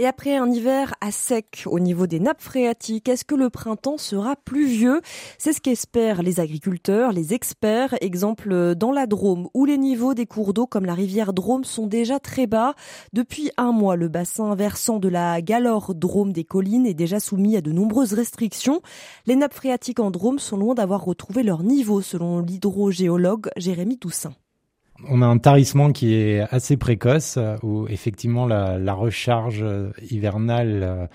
Speaker 2: Et après un hiver à sec au niveau des nappes phréatiques, est-ce que le printemps sera pluvieux C'est ce qu'espèrent les agriculteurs, les experts. Exemple dans la Drôme, où les niveaux des cours d'eau comme la rivière Drôme sont déjà très bas. Depuis un mois, le bassin versant de la Galore Drôme des collines est déjà soumis à de nombreuses restrictions. Les nappes phréatiques en Drôme sont loin d'avoir retrouvé leur niveau, selon l'hydrogéologue Jérémy Toussaint
Speaker 21: on a un tarissement qui est assez précoce, où effectivement la, recharge euh, hivernale euh,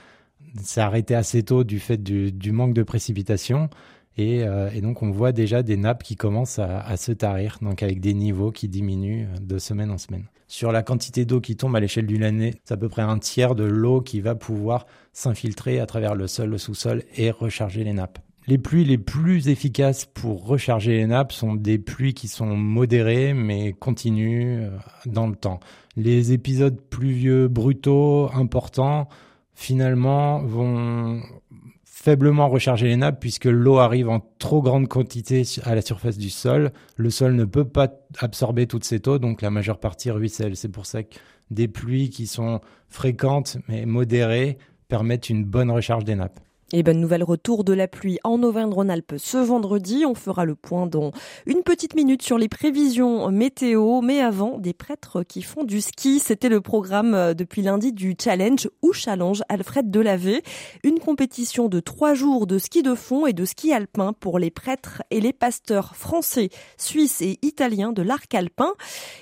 Speaker 21: s'est arrêtée assez tôt du fait du, manque de précipitations. Euh, et, donc on voit déjà des nappes qui commencent à, se tarir, donc avec des niveaux qui diminuent de semaine en semaine. Sur la quantité d'eau qui tombe à l'échelle d'une année, c'est à peu près un tiers de l'eau qui va pouvoir s'infiltrer à travers le sol, le sous-sol et recharger les nappes. Les pluies les plus efficaces pour recharger les nappes sont des pluies qui sont modérées mais continues euh, dans le temps. Les épisodes pluvieux brutaux, importants, finalement vont faiblement recharger les nappes puisque l'eau arrive en trop grande quantité à la surface du sol. Le sol ne peut pas absorber toute cette eau, donc la majeure partie ruisselle. C'est pour ça que des pluies qui sont fréquentes mais modérées permettent une bonne recharge des nappes.
Speaker 2: Et bonne nouvelle retour de la pluie en Auvergne-Rhône-Alpes ce vendredi. On fera le point dans une petite minute sur les prévisions météo. Mais avant, des prêtres qui font du ski. C'était le programme euh, depuis lundi du Challenge ou Challenge Alfred Delavé. Une compétition de trois jours de ski de fond et de ski alpin pour les prêtres et les pasteurs français, suisses et italiens de l'arc alpin.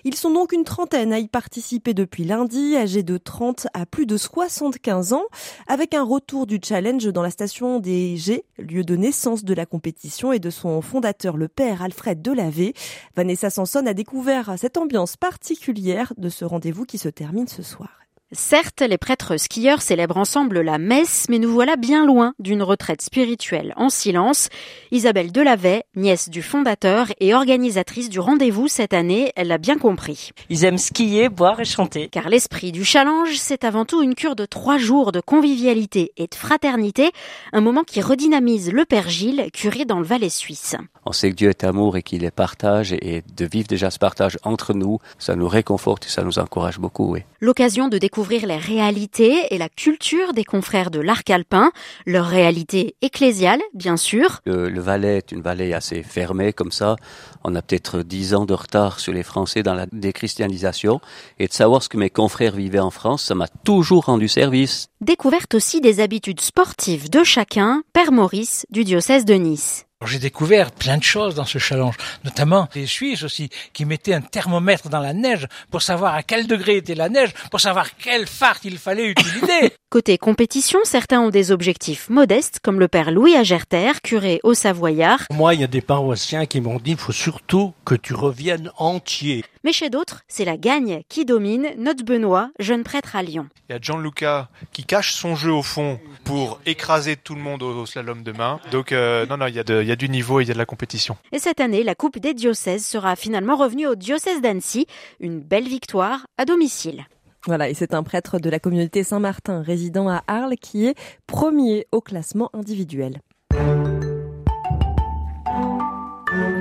Speaker 2: Ils sont donc une trentaine à y participer depuis lundi, âgés de 30 à plus de 75 ans, avec un retour du challenge dans la station des G, lieu de naissance de la compétition et de son fondateur, le père Alfred Delavé. Vanessa Sanson a découvert cette ambiance particulière de ce rendez-vous qui se termine ce soir.
Speaker 22: Certes, les prêtres skieurs célèbrent ensemble la messe, mais nous voilà bien loin d'une retraite spirituelle en silence. Isabelle Delavet, nièce du fondateur et organisatrice du rendez-vous cette année, elle l'a bien compris.
Speaker 23: Ils aiment skier, boire et chanter.
Speaker 22: Car l'esprit du challenge, c'est avant tout une cure de trois jours de convivialité et de fraternité, un moment qui redynamise le Père Gilles, curé dans le Valais suisse.
Speaker 24: On sait que Dieu est amour et qu'il est partage et de vivre déjà ce partage entre nous, ça nous réconforte et ça nous encourage beaucoup. Oui.
Speaker 22: L'occasion de découvrir les réalités et la culture des confrères de l'arc alpin, leur réalité ecclésiale, bien sûr.
Speaker 24: Le, le Valais est une vallée assez fermée comme ça. On a peut-être dix ans de retard sur les Français dans la déchristianisation. Et de savoir ce que mes confrères vivaient en France, ça m'a toujours rendu service.
Speaker 22: Découverte aussi des habitudes sportives de chacun, Père Maurice du diocèse de Nice.
Speaker 25: J'ai découvert plein de choses dans ce challenge, notamment les Suisses aussi, qui mettaient un thermomètre dans la neige pour savoir à quel degré était la neige, pour savoir quel phare il fallait utiliser.
Speaker 22: Côté compétition, certains ont des objectifs modestes, comme le père Louis Agerter, curé au Savoyard.
Speaker 26: Moi, il y a des paroissiens qui m'ont dit, il faut surtout que tu reviennes entier.
Speaker 22: Mais chez d'autres, c'est la gagne qui domine, note Benoît, jeune prêtre à Lyon.
Speaker 27: Il y a Gianluca qui cache son jeu au fond pour écraser tout le monde au, slalom de main. Donc euh, non, non, il y, a de, il y a du niveau, il y a de la compétition.
Speaker 22: Et cette année, la Coupe des diocèses sera finalement revenue au diocèse d'Annecy, une belle victoire à domicile.
Speaker 2: Voilà, et c'est un prêtre de la communauté Saint-Martin résident à Arles qui est premier au classement individuel.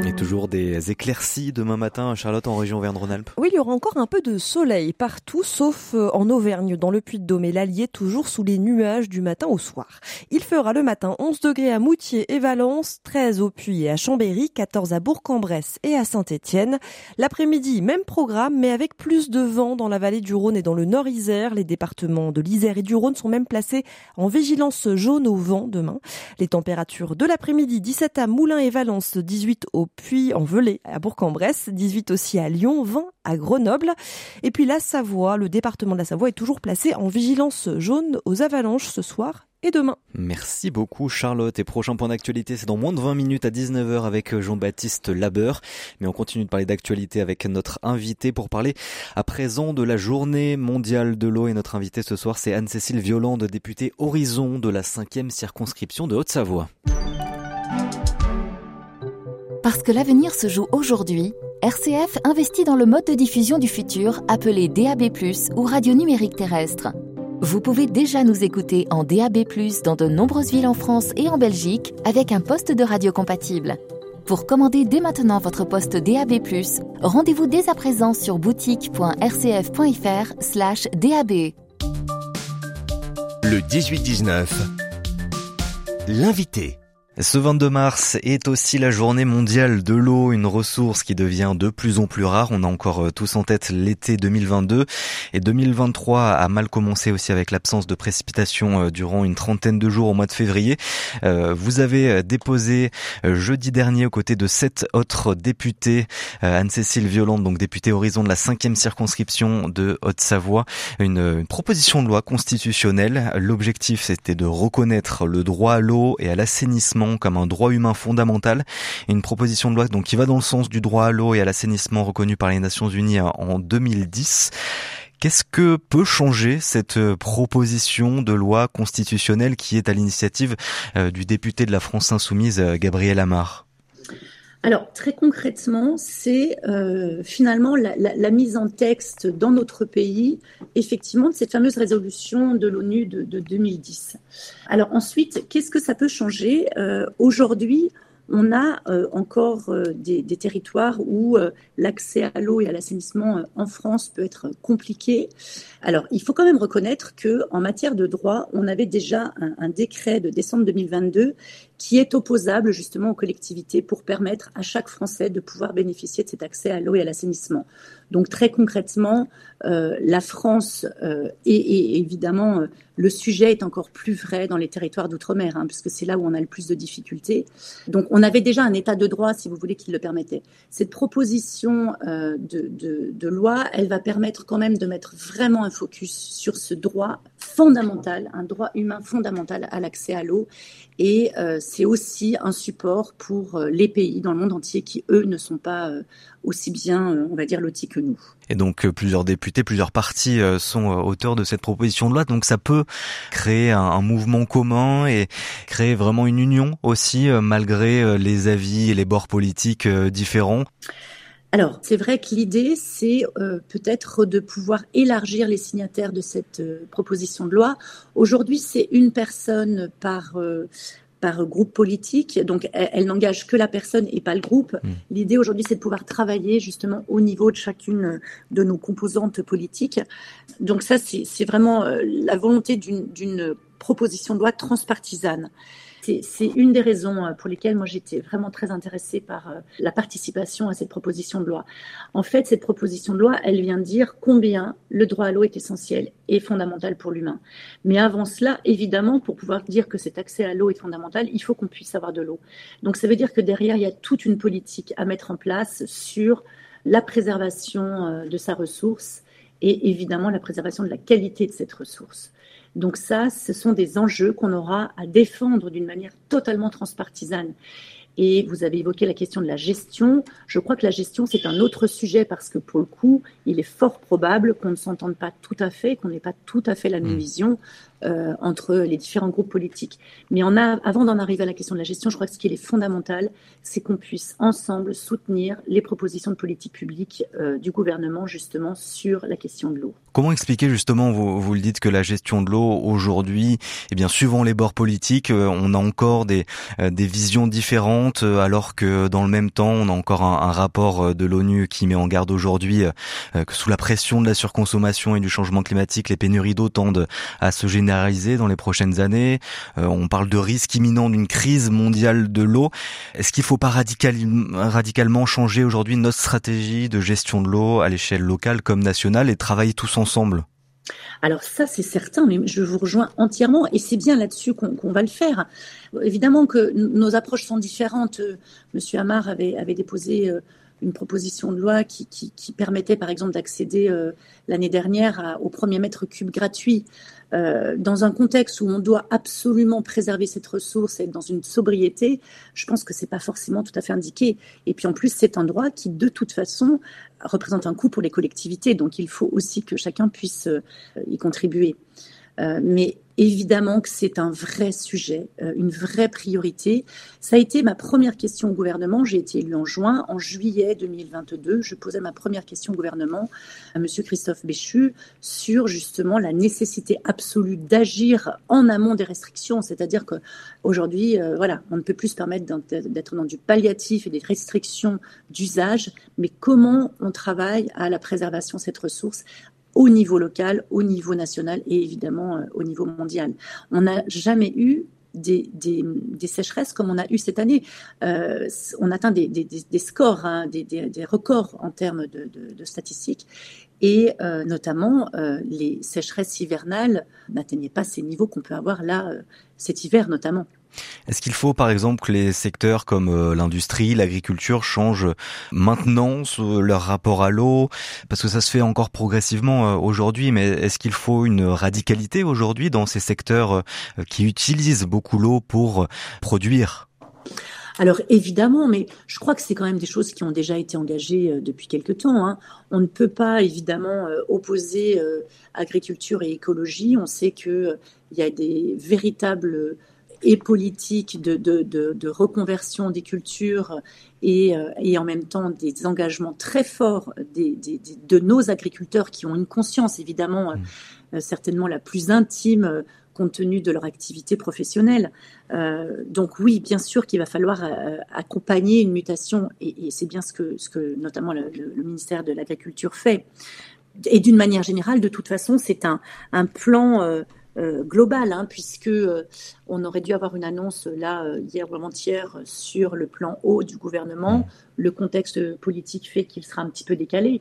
Speaker 1: Et toujours des éclaircies demain matin, Charlotte, en région Auvergne-Rhône-Alpes
Speaker 2: Oui, il y aura encore un peu de soleil partout, sauf euh, en Auvergne, dans le Puy-de-Dôme et l'Allier, toujours sous les nuages du matin au soir. Il fera le matin 11 degrés à Moutier et Valence, 13 au Puy et à Chambéry, 14 à Bourg-en-Bresse et à Saint-Étienne. L'après-midi, même programme, mais avec plus de vent dans la vallée du Rhône et dans le Nord-Isère. Les départements de l'Isère et du Rhône sont même placés en vigilance jaune au vent demain. Les températures de l'après-midi, 17 à Moulins et Valence, 18 au puis en Velay à Bourg-en-Bresse, 18 aussi à Lyon, 20 à Grenoble. Et puis la Savoie, le département de la Savoie est toujours placé en vigilance jaune aux avalanches ce soir et demain.
Speaker 1: Merci beaucoup Charlotte. Et prochain point d'actualité, c'est dans moins de 20 minutes à 19h avec Jean-Baptiste Labeur. Mais on continue de parler d'actualité avec notre invité pour parler à présent de la journée mondiale de l'eau. Et notre invité ce soir, c'est Anne-Cécile Violande, députée Horizon de la 5e circonscription de Haute-Savoie.
Speaker 28: Parce que l'avenir se joue aujourd'hui, RCF investit dans le mode de diffusion du futur appelé DAB+, ou radio numérique terrestre. Vous pouvez déjà nous écouter en DAB+, dans de nombreuses villes en France et en Belgique, avec un poste de radio compatible. Pour commander dès maintenant votre poste DAB+, rendez-vous dès à présent sur boutique.rcf.fr DAB.
Speaker 3: Le 18-19, l'invité.
Speaker 1: Ce 22 mars est aussi la journée mondiale de l'eau, une ressource qui devient de plus en plus rare. On a encore euh, tous en tête l'été 2022 et 2023 a mal commencé aussi avec l'absence de précipitations euh, durant une trentaine de jours au mois de février. Euh, vous avez déposé jeudi dernier aux côtés de sept autres députés, Anne-Cécile Violande, donc députée Horizon de la cinquième circonscription de Haute-Savoie, une proposition de loi constitutionnelle. L'objectif c'était de reconnaître le droit à l'eau et à l'assainissement comme un droit humain fondamental. Une proposition de loi donc qui va dans le sens du droit à l'eau et à l'assainissement reconnu par les Nations Unies en 2010. Qu'est-ce que peut changer cette proposition de loi constitutionnelle qui est à l'initiative euh, du député de la France insoumise, euh, Gabriel Amar?
Speaker 16: Alors très concrètement, c'est euh, finalement la, mise en texte dans notre pays, effectivement, de cette fameuse résolution de l'ONU de, de, 2010. Alors ensuite, qu'est-ce que ça peut changer? Euh, Aujourd'hui, on a euh, encore euh, des, territoires où euh, l'accès à l'eau et à l'assainissement en France peut être compliqué. Alors, il faut quand même reconnaître que en matière de droit, on avait déjà un, décret de décembre 2022 qui est opposable justement aux collectivités pour permettre à chaque Français de pouvoir bénéficier de cet accès à l'eau et à l'assainissement. Donc très concrètement, la France euh, et, et, évidemment euh, le sujet est encore plus vrai dans les territoires d'outre-mer, hein, puisque c'est là où on a le plus de difficultés. Donc on avait déjà un état de droit, si vous voulez, qui le permettait. Cette proposition euh, de, de, de loi, elle va permettre quand même de mettre vraiment un focus sur ce droit fondamental, un droit humain fondamental à l'accès à l'eau. Et euh, c'est aussi un support pour euh, les pays dans le monde entier qui, eux, ne sont pas euh, aussi bien, on va dire, lotis que nous.
Speaker 1: Et donc plusieurs députés, plusieurs partis sont auteurs de cette proposition de loi. Donc ça peut créer un, un mouvement commun et créer vraiment une union aussi, malgré les avis et les bords politiques différents.
Speaker 16: Alors, c'est vrai que l'idée, c'est euh, peut-être de pouvoir élargir les signataires de cette euh, proposition de loi. Aujourd'hui, c'est une personne par euh, par groupe politique, donc elle, n'engage que la personne et pas le groupe. Mmh. L'idée aujourd'hui, c'est de pouvoir travailler justement au niveau de chacune de nos composantes politiques. Donc ça, c'est vraiment la volonté d'une proposition de loi transpartisane c'est une des raisons euh, pour lesquelles moi j'étais vraiment très intéressée par euh, la participation à cette proposition de loi. En fait, cette proposition de loi, elle vient dire combien le droit à l'eau est essentiel et fondamental pour l'humain. Mais avant cela, évidemment, pour pouvoir dire que cet accès à l'eau est fondamental, il faut qu'on puisse avoir de l'eau. Donc ça veut dire que derrière, il y a toute une politique à mettre en place sur la préservation euh, de sa ressource et évidemment la préservation de la qualité de cette ressource. Donc ça, ce sont des enjeux qu'on aura à défendre d'une manière totalement transpartisane. Et vous avez évoqué la question de la gestion. Je crois que la gestion, c'est un autre sujet parce que pour le coup, il est fort probable qu'on ne s'entende pas tout à fait, qu'on n'ait pas tout à fait la même mmh. vision euh, entre les différents groupes politiques. Mais on a, avant d'en arriver à la question de la gestion, je crois que ce qui est fondamental, c'est qu'on puisse ensemble soutenir les propositions de politique publique euh, du gouvernement justement sur la question de l'eau.
Speaker 1: Comment expliquer justement, vous, vous le dites, que la gestion de l'eau aujourd'hui, eh bien, suivant les bords politiques, euh, on a encore des, des visions différentes, alors que dans le même temps, on a encore un, un rapport de l'ONU qui met en garde aujourd'hui que sous la pression de la surconsommation et du changement climatique, les pénuries d'eau tendent à se dans les prochaines années. on parle de risque imminent d'une crise mondiale de l'eau. Est-ce qu'il ne faut pas radicalement changer aujourd'hui notre stratégie de gestion de l'eau à l'échelle locale comme nationale et travailler tous ensemble?
Speaker 16: Alors ça, c'est certain, mais je vous rejoins entièrement, et c'est bien là-dessus qu'on va le faire. Évidemment que nos approches sont différentes. Monsieur Amar avait, avait déposé euh, une proposition de loi qui, permettait, par exemple, d'accéder euh, l'année dernière au premier mètre cube gratuit. Euh, dans un contexte où on doit absolument préserver cette ressource et être dans une sobriété, je pense que c'est pas forcément tout à fait indiqué. Et puis en plus, c'est un droit qui, de toute façon, représente un coût pour les collectivités. Donc il faut aussi que chacun puisse euh, y contribuer. mais Évidemment que c'est un vrai sujet, euh, une vraie priorité. Ça a été ma première question au gouvernement. J'ai été élue en juin. En juillet 2022, je posais ma première question au gouvernement à Monsieur Christophe Béchu sur justement la nécessité absolue d'agir en amont des restrictions. C'est-à-dire qu'aujourd'hui, euh, voilà, on ne peut plus se permettre d'être dans du palliatif et des restrictions d'usage, mais comment on travaille à la préservation de cette ressource au niveau local, au niveau national et évidemment euh, au niveau mondial. On n'a jamais eu des, sécheresses comme on a eu cette année. Euh, on atteint des, scores, hein, des, records en termes de, statistiques. Et euh, notamment, les sécheresses hivernales n'atteignaient pas ces niveaux qu'on peut avoir là cet hiver notamment.
Speaker 1: Est-ce qu'il faut par exemple que les secteurs comme euh, l'industrie, l'agriculture changent maintenant leur rapport à l'eau? Parce que ça se fait encore progressivement euh, aujourd'hui, mais est-ce qu'il faut une radicalité aujourd'hui dans ces secteurs euh, qui utilisent beaucoup l'eau pour produire?
Speaker 16: Alors évidemment, mais je crois que c'est quand même des choses qui ont déjà été engagées depuis quelque temps. Hein. On ne peut pas évidemment opposer agriculture et écologie. On sait qu'il il y a des véritables et politique de, de, de, reconversion des cultures et, euh, et, en même temps des engagements très forts des, de nos agriculteurs qui ont une conscience évidemment mmh. euh, certainement la plus intime euh, compte tenu de leur activité professionnelle. donc oui, bien sûr qu'il va falloir accompagner une mutation et, c'est bien ce que, ce que notamment le, le ministère de l'Agriculture fait. Et d'une manière générale, de toute façon, c'est un, un plan euh, global, hein, puisque euh, on aurait dû avoir une annonce là euh, hier ou avant-hier sur le plan haut du gouvernement. Le contexte politique fait qu'il sera un petit peu décalé,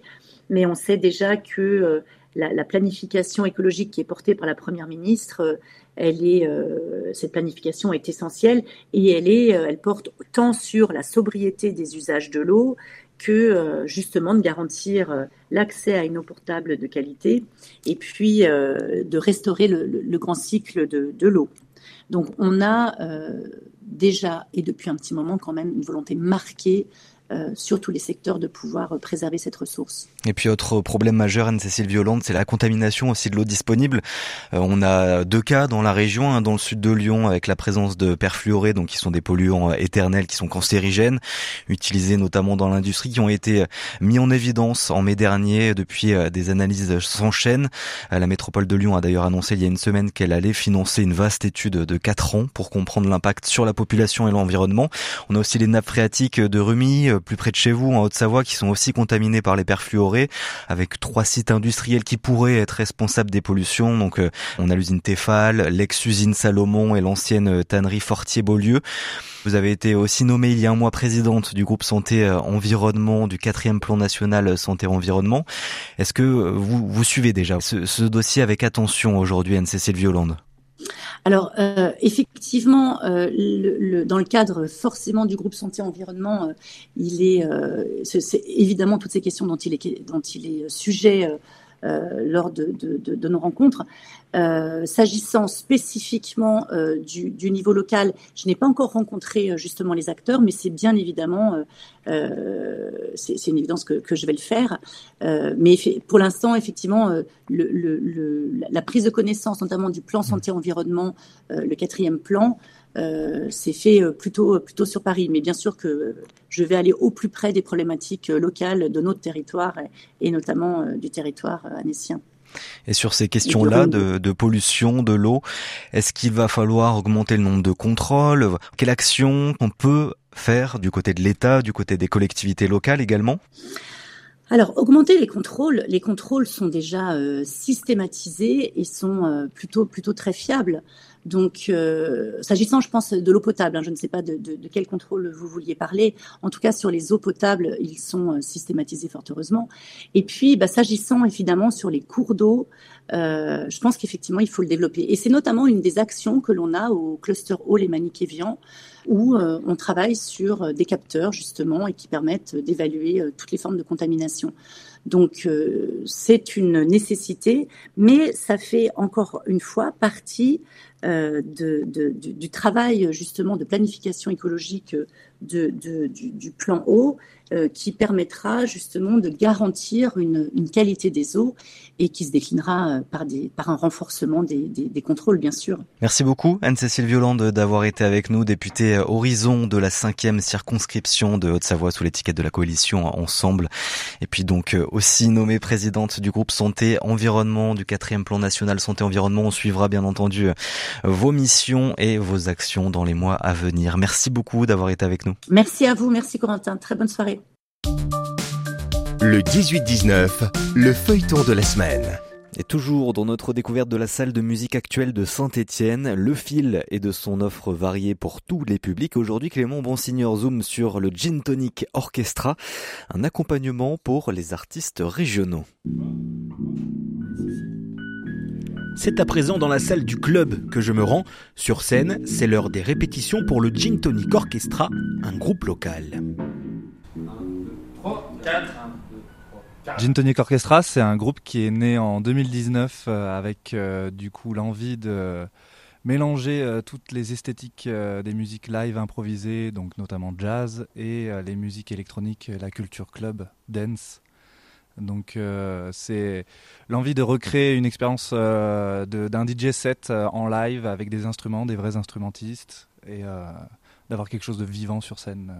Speaker 16: mais on sait déjà que la, planification écologique qui est portée par la première ministre, elle est, cette planification est essentielle et elle est, elle porte tant sur la sobriété des usages de l'eau que justement de garantir l'accès à une eau portable de qualité et puis de restaurer le, grand cycle de, de l'eau. Donc on a déjà et depuis un petit moment quand même une volonté marquée euh, sur tous les secteurs de pouvoir euh, préserver cette ressource.
Speaker 1: Et puis autre problème majeur, Anne-Cécile Violande, c'est la contamination aussi de l'eau disponible. Euh, on a deux cas dans la région, un dans le sud de Lyon avec la présence de perfluorés, donc qui sont des polluants éternels, qui sont cancérigènes, utilisés notamment dans l'industrie, qui ont été mis en évidence en mai dernier. Depuis, des analyses s'enchaînent. La métropole de Lyon a d'ailleurs annoncé il y a une semaine qu'elle allait financer une vaste étude de quatre ans pour comprendre l'impact sur la population et l'environnement. On a aussi les nappes phréatiques de Rumi, euh, plus près de chez vous, en Haute-Savoie, qui sont aussi contaminés par les perfluorés, avec trois sites industriels qui pourraient être responsables des pollutions. Donc, euh, on a l'usine Tefal, l'ex-usine Salomon et l'ancienne euh, tannerie Fortier-Beaulieu. Vous avez été aussi nommée il y a un mois présidente du groupe Santé Environnement du quatrième plan national Santé Environnement. Est-ce que vous, vous suivez déjà ce, ce dossier avec attention aujourd'hui, Anne-Cécile Violande?
Speaker 16: Alors, euh, effectivement, euh, dans le cadre forcément du groupe santé environnement, euh, il est, c'est évidemment toutes ces questions dont il est, sujet lors de, nos rencontres. Euh, s'agissant spécifiquement euh, du, niveau local, je n'ai pas encore rencontré justement les acteurs, mais c'est bien évidemment, c'est une évidence que, je vais le faire. mais pour l'instant, effectivement, la prise de connaissance, notamment du plan santé-environnement, le quatrième plan, euh, c'est fait euh, plutôt plutôt sur Paris. Mais bien sûr que je vais aller au plus près des problématiques euh, locales de notre territoire et, notamment du territoire annécien.
Speaker 1: Et sur ces questions-là de, de, pollution de l'eau, est-ce qu'il va falloir augmenter le nombre de contrôles? Quelle action on peut faire du côté de l'État, du côté des collectivités locales également?
Speaker 16: Alors, augmenter les contrôles, les contrôles sont déjà systématisés et sont plutôt plutôt très fiables. Donc, euh, s'agissant, je pense, de l'eau potable, hein, je ne sais pas de, quel contrôle vous vouliez parler. En tout cas, sur les eaux potables, ils sont euh, systématisés fort heureusement. Et puis, bah, s'agissant évidemment sur les cours d'eau, euh, je pense qu'effectivement, il faut le développer. Et c'est notamment une des actions que l'on a au cluster hall et Manikévian, où on travaille sur des capteurs justement et qui permettent d'évaluer toutes les formes de contamination. Donc c'est une nécessité, mais ça fait encore une fois partie euh, de, du, travail justement de planification écologique de, du, du, plan eau euh, qui permettra justement de garantir une, une, qualité des eaux et qui se déclinera euh, par, des, par un renforcement des, des, des contrôles, bien sûr.
Speaker 1: Merci beaucoup, Anne-Cécile Violande, d'avoir été avec nous, députée Horizon de la cinquième circonscription de Haute-Savoie sous l'étiquette de la coalition Ensemble. Et puis donc aussi nommée présidente du groupe Santé Environnement du quatrième plan national Santé Environnement. On suivra bien entendu vos missions et vos actions dans les mois à venir. Merci beaucoup d'avoir été avec nous.
Speaker 16: Merci à vous, merci Corentin. Très bonne soirée.
Speaker 3: Le 18-19, le feuilleton de la semaine.
Speaker 1: Et toujours dans notre découverte de la salle de musique actuelle de Saint-Étienne, le fil est de son offre variée pour tous les publics. Aujourd'hui, Clément Bonsignor zoom sur le Gin Tonic Orchestra, un accompagnement pour les artistes régionaux.
Speaker 29: C'est à présent dans la salle du club que je me rends. Sur scène, c'est l'heure des répétitions pour le Gin Tonic Orchestra, un groupe local.
Speaker 30: Gin Tonic Orchestra, c'est un groupe qui est né en 2019 euh, avec euh, du coup l'envie de mélanger euh, toutes les esthétiques des musiques live improvisées, donc notamment jazz, et les musiques électroniques, la culture club, dance. Donc euh, c'est l'envie de recréer une expérience euh, d'un DJ set euh, en live avec des instruments, des vrais instrumentistes et d'avoir quelque chose de vivant sur scène.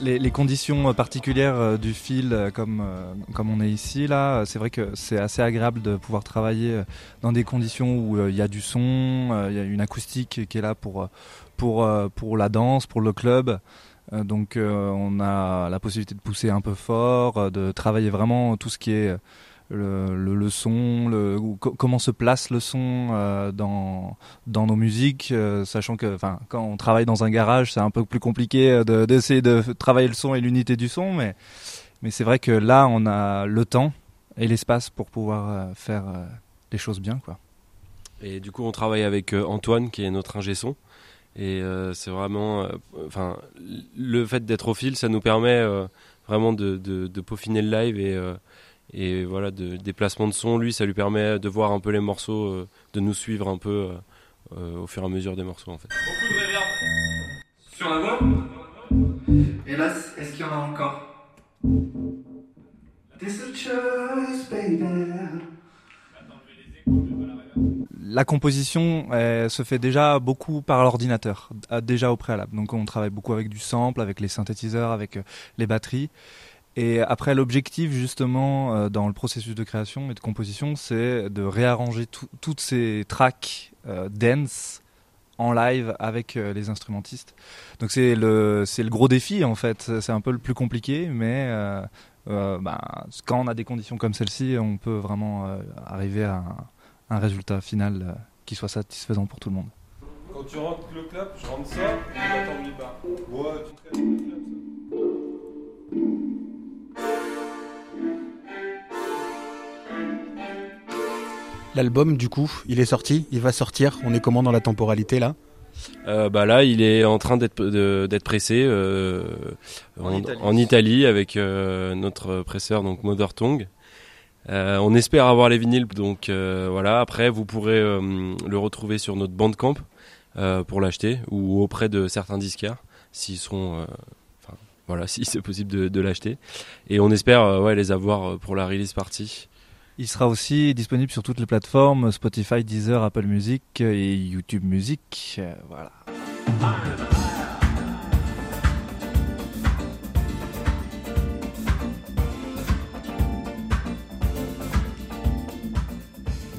Speaker 30: Les, conditions particulières euh, du fil, euh, comme, euh, comme on est ici, là, c'est vrai que c'est assez agréable de pouvoir travailler dans des conditions où il y a du son, il y a une acoustique qui est là pour, pour, pour la danse, pour le club. Donc on a la possibilité de pousser un peu fort, de travailler vraiment tout ce qui est le, le, son, le, comment se place le son euh, dans, dans nos musiques, euh, sachant que quand on travaille dans un garage, c'est un peu plus compliqué d'essayer de, travailler le son et l'unité du son, mais Mais c'est vrai que là, on a le temps et l'espace pour pouvoir faire les choses bien, quoi.
Speaker 31: Et du coup, on travaille avec Antoine, qui est notre ingé son. Et c'est vraiment, le fait d'être au fil, ça nous permet vraiment de, de, peaufiner le live et et voilà de déplacement de son lui ça lui permet de voir un peu les morceaux de nous suivre un peu au fur et à mesure des morceaux en fait
Speaker 32: beaucoup de réverb sur la voix et là est-ce qu'il y en a encore?
Speaker 30: La composition se fait déjà beaucoup par l'ordinateur, déjà au préalable. Donc on travaille beaucoup avec du sample, avec les synthétiseurs, avec euh, les batteries. Et après, l'objectif justement euh, dans le processus de création et de composition, c'est de réarranger toutes ces tracks euh, dense en live avec euh, les instrumentistes. Donc c'est le le gros défi en fait. C'est un peu le plus compliqué, mais ben, quand on a des conditions comme celle-ci, on peut vraiment arriver à un, résultat final qui soit satisfaisant pour tout le monde.
Speaker 32: Quand tu rentres le clap, je rentre ça, t'en pas. Ouais, tu
Speaker 29: L'album, du coup, il est sorti, il va sortir. On est comment dans la temporalité là?
Speaker 31: Euh, bah là, il est en train d'être pressé euh, en, en, Italie. en, Italie. avec euh, notre presseur donc Mother Tongue. Euh, on espère avoir les vinyles, donc euh, voilà. Après, vous pourrez euh, le retrouver sur notre Bandcamp pour l'acheter ou auprès de certains disquaires s'ils sont, enfin voilà, si c'est possible de, de l'acheter. Et on espère ouais les avoir pour la release party.
Speaker 30: Il sera aussi disponible sur toutes les plateformes Spotify, Deezer, Apple Music et YouTube Music. Voilà.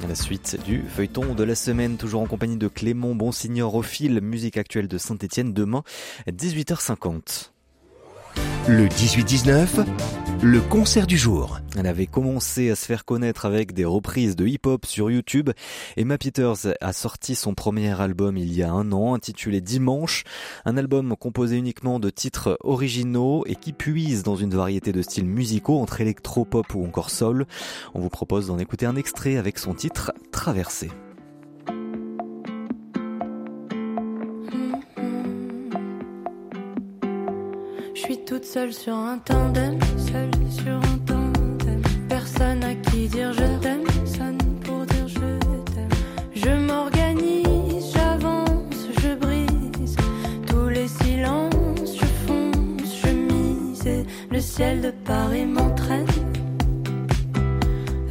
Speaker 1: La suite du feuilleton de la semaine, toujours en compagnie de Clément Bonsignor au fil, musique actuelle de Saint-Etienne, demain 18h50.
Speaker 3: Le 18-19, le concert du jour.
Speaker 1: Elle avait commencé à se faire connaître avec des reprises de hip-hop sur YouTube. Emma Peters a sorti son premier album il y a un an, intitulé Dimanche. Un album composé uniquement de titres originaux et qui puise dans une variété de styles musicaux entre électro-pop ou encore soul. On vous propose d'en écouter un extrait avec son titre Traversée.
Speaker 33: Toute seule sur un tandem, seule sur un tandem. Personne à qui dire je t'aime, personne pour dire je t'aime. Je m'organise, j'avance, je brise tous les silences, je fonce, je mise. Et le ciel de Paris m'entraîne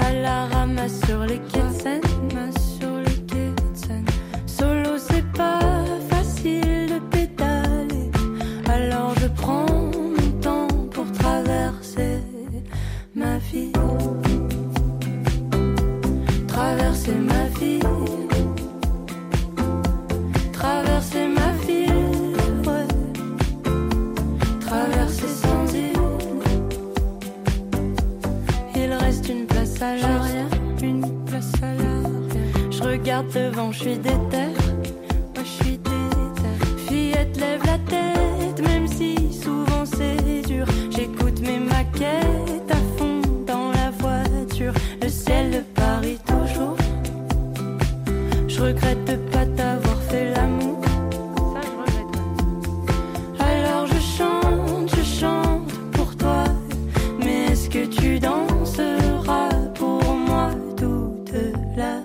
Speaker 33: à la ramasse sur les quais je suis déter. Moi, je suis déter. Fillette, lève la tête, même si souvent c'est dur. J'écoute mes maquettes à fond dans la voiture. Le ciel de Paris, toujours. Je regrette de pas t'avoir fait l'amour. Ça, je regrette. Alors je chante, je chante pour toi. Mais est-ce que tu danseras pour moi toute la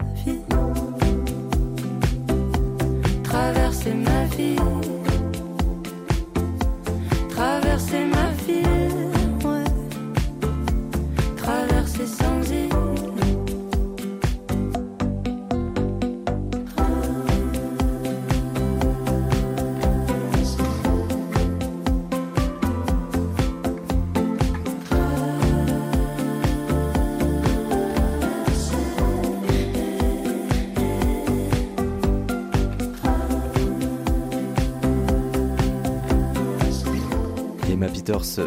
Speaker 1: feel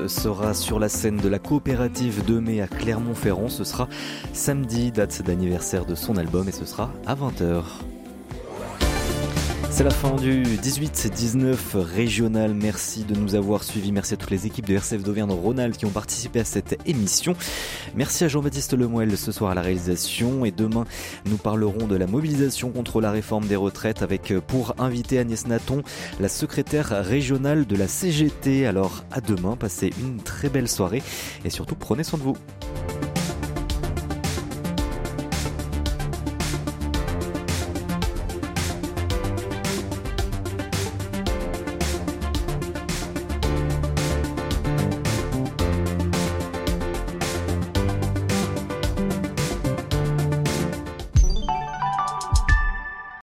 Speaker 1: Sera sur la scène de la coopérative de mai à Clermont-Ferrand. Ce sera samedi, date d'anniversaire de son album, et ce sera à 20h. C'est la fin du 18-19 régional. Merci de nous avoir suivis. Merci à toutes les équipes de RCF d'Auvergne-Rhône-Alpes qui ont participé à cette émission. Merci à Jean-Baptiste Lemoel ce soir à la réalisation. Et demain, nous parlerons de la mobilisation contre la réforme des retraites avec pour inviter Agnès Naton, la secrétaire régionale de la CGT. Alors à demain, passez une très belle soirée et surtout prenez soin de vous.